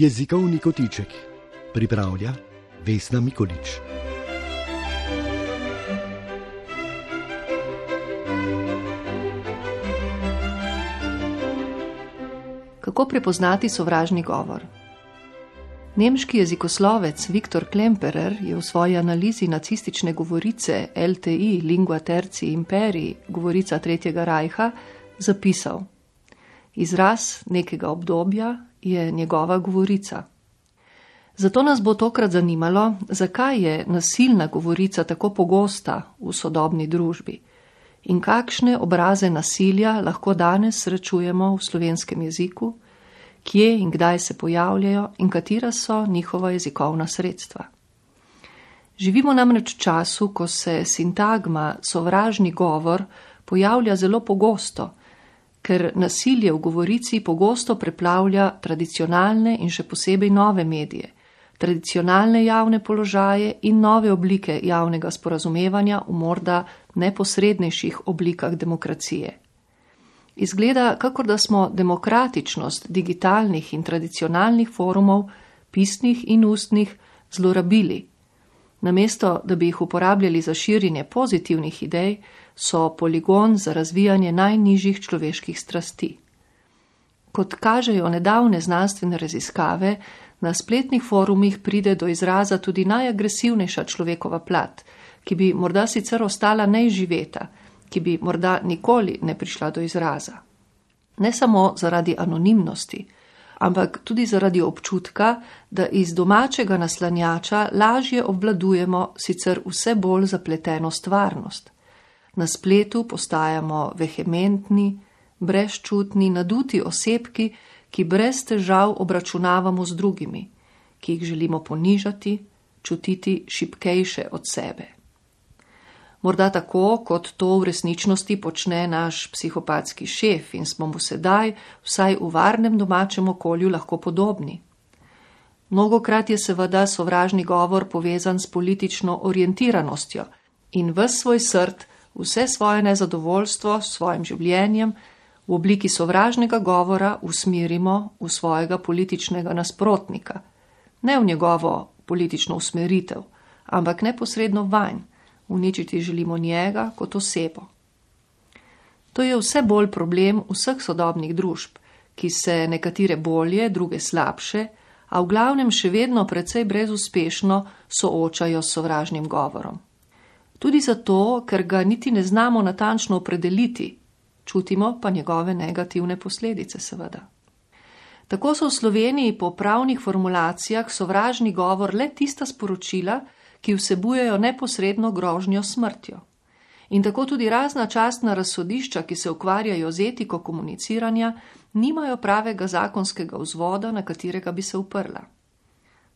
Jezikovni kotiček pripravlja Vesna Mikolič. Kako prepoznati sovražni govor? Nemški jezikoslovec Viktor Klemperer je v svoji analizi nacistične govorice LTI, Lingua Terci Imperii, govorica Tretjega rajha, zapisal: Izraz nekega obdobja je njegova govorica. Zato nas bo tokrat zanimalo, zakaj je nasilna govorica tako pogosta v sodobni družbi in kakšne obraze nasilja lahko danes srečujemo v slovenskem jeziku, kje in kdaj se pojavljajo in katera so njihova jezikovna sredstva. Živimo namreč v času, ko se sintagma sovražni govor pojavlja zelo pogosto ker nasilje v govorici pogosto preplavlja tradicionalne in še posebej nove medije, tradicionalne javne položaje in nove oblike javnega sporazumevanja v morda neposrednejših oblikah demokracije. Izgleda, kakor da smo demokratičnost digitalnih in tradicionalnih forumov, pisnih in ustnih, zlorabili. Namesto, da bi jih uporabljali za širjenje pozitivnih idej, so poligon za razvijanje najnižjih človeških strasti. Kot kažejo nedavne znanstvene raziskave, na spletnih forumih pride do izraza tudi najagresivnejša človekova plat, ki bi morda sicer ostala neživeta, ki bi morda nikoli ne prišla do izraza. Ne samo zaradi anonimnosti, ampak tudi zaradi občutka, da iz domačega naslanjača lažje obvladujemo sicer vse bolj zapleteno stvarnost na spletu postajamo vehementni, brezčutni, naduti osebki, ki brez težav obračunavamo z drugimi, ki jih želimo ponižati, čutiti šipkejše od sebe. Morda tako, kot to v resničnosti počne naš psihopatski šef in smo mu sedaj, vsaj v varnem domačem okolju, lahko podobni. Mnogokrat je seveda sovražni govor povezan s politično orientiranostjo in v svoj srd vse svoje nezadovoljstvo s svojim življenjem v obliki sovražnega govora usmerimo v svojega političnega nasprotnika, ne v njegovo politično usmeritev, ampak neposredno vanj, uničiti želimo njega kot osebo. To je vse bolj problem vseh sodobnih družb, ki se nekatere bolje, druge slabše, a v glavnem še vedno precej brezuspešno soočajo s sovražnim govorom. Tudi zato, ker ga niti ne znamo natančno opredeliti, čutimo pa njegove negativne posledice, seveda. Tako so v Sloveniji po pravnih formulacijah sovražni govor le tista sporočila, ki vsebujejo neposredno grožnjo smrtjo. In tako tudi razna častna razsodišča, ki se ukvarjajo z etiko komuniciranja, nimajo pravega zakonskega vzvoda, na katerega bi se uprla.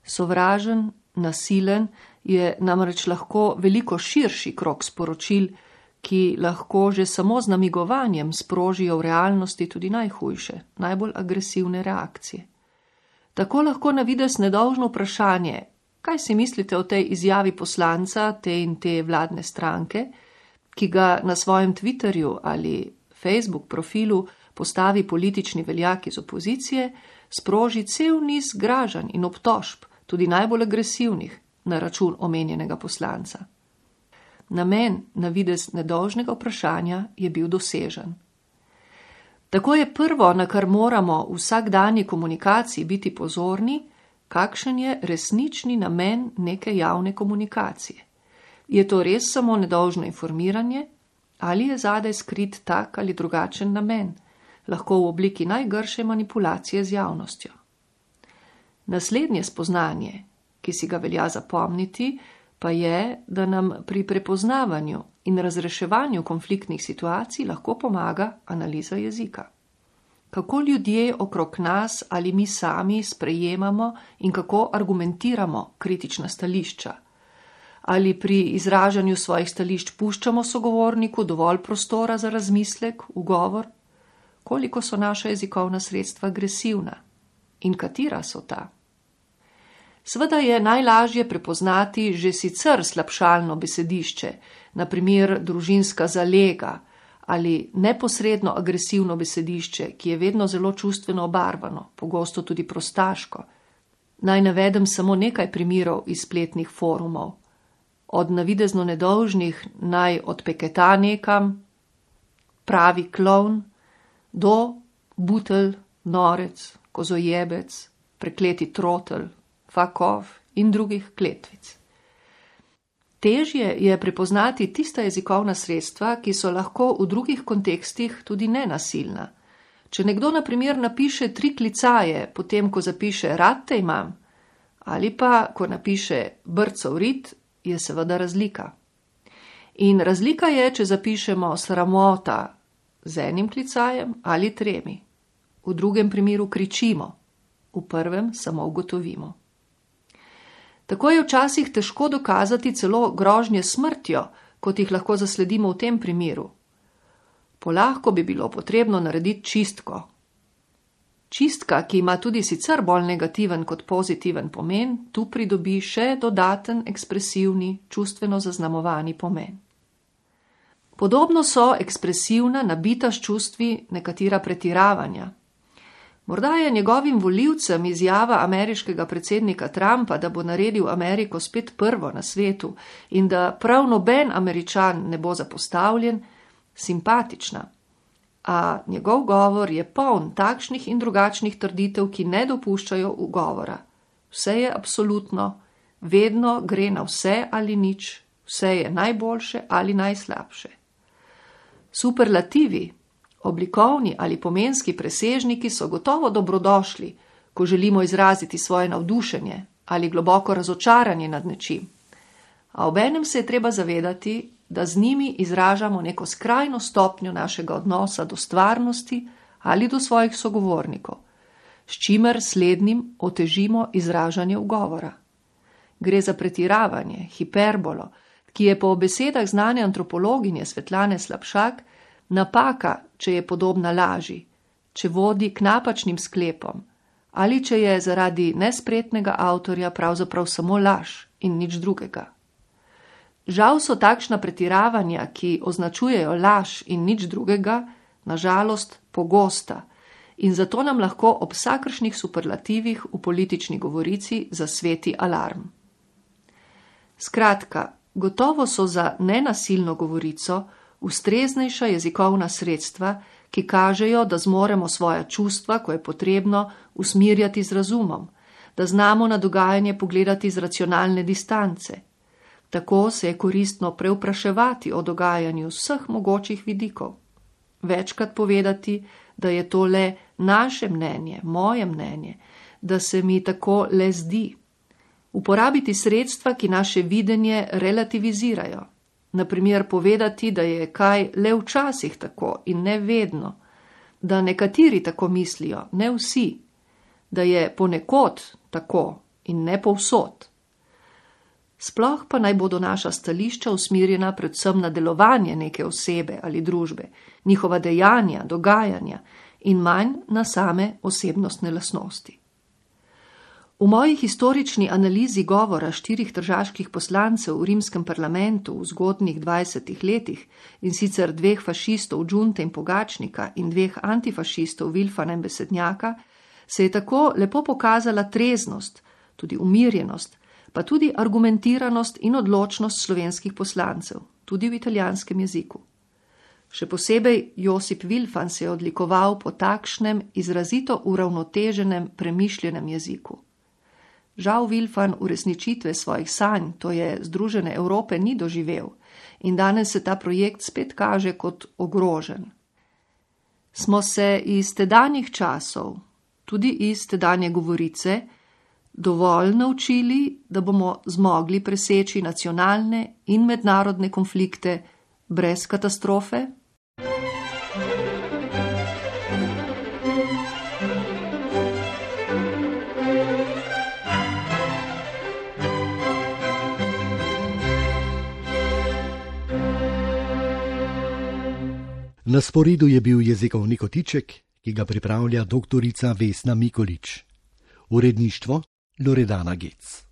Sovražen, nasilen, je namreč lahko veliko širši krok sporočil, ki lahko že samo z namigovanjem sprožijo v realnosti tudi najhujše, najbolj agresivne reakcije. Tako lahko na vides nedolžno vprašanje, kaj si mislite o tej izjavi poslanca te in te vladne stranke, ki ga na svojem Twitterju ali Facebook profilu postavi politični veljak iz opozicije, sproži cel niz gražanj in obtožb, tudi najbolj agresivnih, na račun omenjenega poslanca. Namen na vides nedolžnega vprašanja je bil dosežen. Tako je prvo, na kar moramo v vsakdanji komunikaciji biti pozorni, kakšen je resnični namen neke javne komunikacije. Je to res samo nedolžno informiranje ali je zadaj skrit tak ali drugačen namen, lahko v obliki najgrše manipulacije z javnostjo. Naslednje spoznanje, ki si ga velja zapomniti, pa je, da nam pri prepoznavanju in razreševanju konfliktnih situacij lahko pomaga analiza jezika. Kako ljudje okrog nas ali mi sami sprejemamo in kako argumentiramo kritična stališča. Ali pri izražanju svojih stališč puščamo sogovorniku dovolj prostora za razmislek, ugovor, koliko so naša jezikovna sredstva agresivna in katera so ta. Sveda je najlažje prepoznati že sicer slabšalno besedišče, naprimer družinska zalega ali neposredno agresivno besedišče, ki je vedno zelo čustveno obarvano, pogosto tudi prostaško, Naj navedem samo nekaj primerov iz spletnih forumov. Od navidezno nedolžnih naj odpeketa nekam, pravi klovn, do butelj, norec, kozojebec, prekleti trotel, fakov in drugih kletvic. Težje je prepoznati tista jezikovna sredstva, ki so lahko v drugih kontekstih tudi nenasilna. Če nekdo na primer napiše tri klicaje, potem ko zapiše rad te imam, ali pa ko napiše brcov rit, je seveda razlika. In razlika je, če zapišemo sramota z enim klicajem ali tremi. V drugem primeru kričimo, v prvem samo ugotovimo. Tako je včasih težko dokazati celo grožnje smrtjo, kot jih lahko zasledimo v tem primeru. Polahko bi bilo potrebno narediti čistko. Čistka, ki ima tudi sicer bolj negativen kot pozitiven pomen, tu pridobi še dodaten ekspresivni, čustveno zaznamovani pomen. Podobno so ekspresivna, nabita s čustvi nekatera pretiravanja, Morda je njegovim voljivcem izjava ameriškega predsednika Trumpa, da bo naredil Ameriko spet prvo na svetu in da prav noben američan ne bo zapostavljen, simpatična. A njegov govor je poln takšnih in drugačnih trditev, ki ne dopuščajo ugovora. Vse je absolutno, vedno gre na vse ali nič, vse je najboljše ali najslabše. Superlativi, Oblikovni ali pomenski presežniki so gotovo dobrodošli, ko želimo izraziti svoje navdušenje ali globoko razočaranje nad nečim. A obenem se je treba zavedati, da z njimi izražamo neko skrajno stopnjo našega odnosa do stvarnosti ali do svojih sogovornikov, s čimer slednjim otežimo izražanje ugovora. Gre za pretiravanje, hiperbolo, ki je po besedah znane antropologinje Svetlane Slabšak napaka, če je podobna laži, če vodi k napačnim sklepom, ali če je zaradi nespretnega avtorja pravzaprav samo laž in nič drugega. Žal so takšna pretiravanja, ki označujejo laž in nič drugega, nažalost pogosta in zato nam lahko ob vsakršnih superlativih v politični govorici zasveti alarm. Skratka, gotovo so za nenasilno govorico, ustreznejša jezikovna sredstva, ki kažejo, da zmoremo svoja čustva, ko je potrebno, usmirjati z razumom, da znamo na dogajanje pogledati z racionalne distance. Tako se je koristno preupraševati o dogajanju vseh mogočih vidikov. Večkrat povedati, da je to le naše mnenje, moje mnenje, da se mi tako le zdi. Uporabiti sredstva, ki naše videnje relativizirajo naprimer povedati, da je kaj le včasih tako in ne vedno, da nekateri tako mislijo, ne vsi, da je ponekod tako in ne povsod. Sploh pa naj bodo naša stališča usmirjena predvsem na delovanje neke osebe ali družbe, njihova dejanja, dogajanja in manj na same osebnostne lasnosti. V moji historični analizi govora štirih državskih poslancev v rimskem parlamentu v zgodnih dvajsetih letih in sicer dveh fašistov Džunte in Pogačnika in dveh antifašistov Vilfana in Besednjaka, se je tako lepo pokazala treznost, tudi umirjenost, pa tudi argumentiranost in odločnost slovenskih poslancev, tudi v italijanskem jeziku. Še posebej Josip Vilfan se je odlikoval po takšnem izrazito uravnoteženem, premišljenem jeziku. Žal Vilfan uresničitve svojih sanj, to je Združene Evrope, ni doživel in danes se ta projekt spet kaže kot ogrožen. Smo se iz tedanjih časov, tudi iz tedanje govorice, dovolj naučili, da bomo zmogli preseči nacionalne in mednarodne konflikte brez katastrofe? Na sporedu je bil jezikovni kotiček, ki ga pripravlja dr. Vesna Mikolič. Uredništvo Loredana Gec.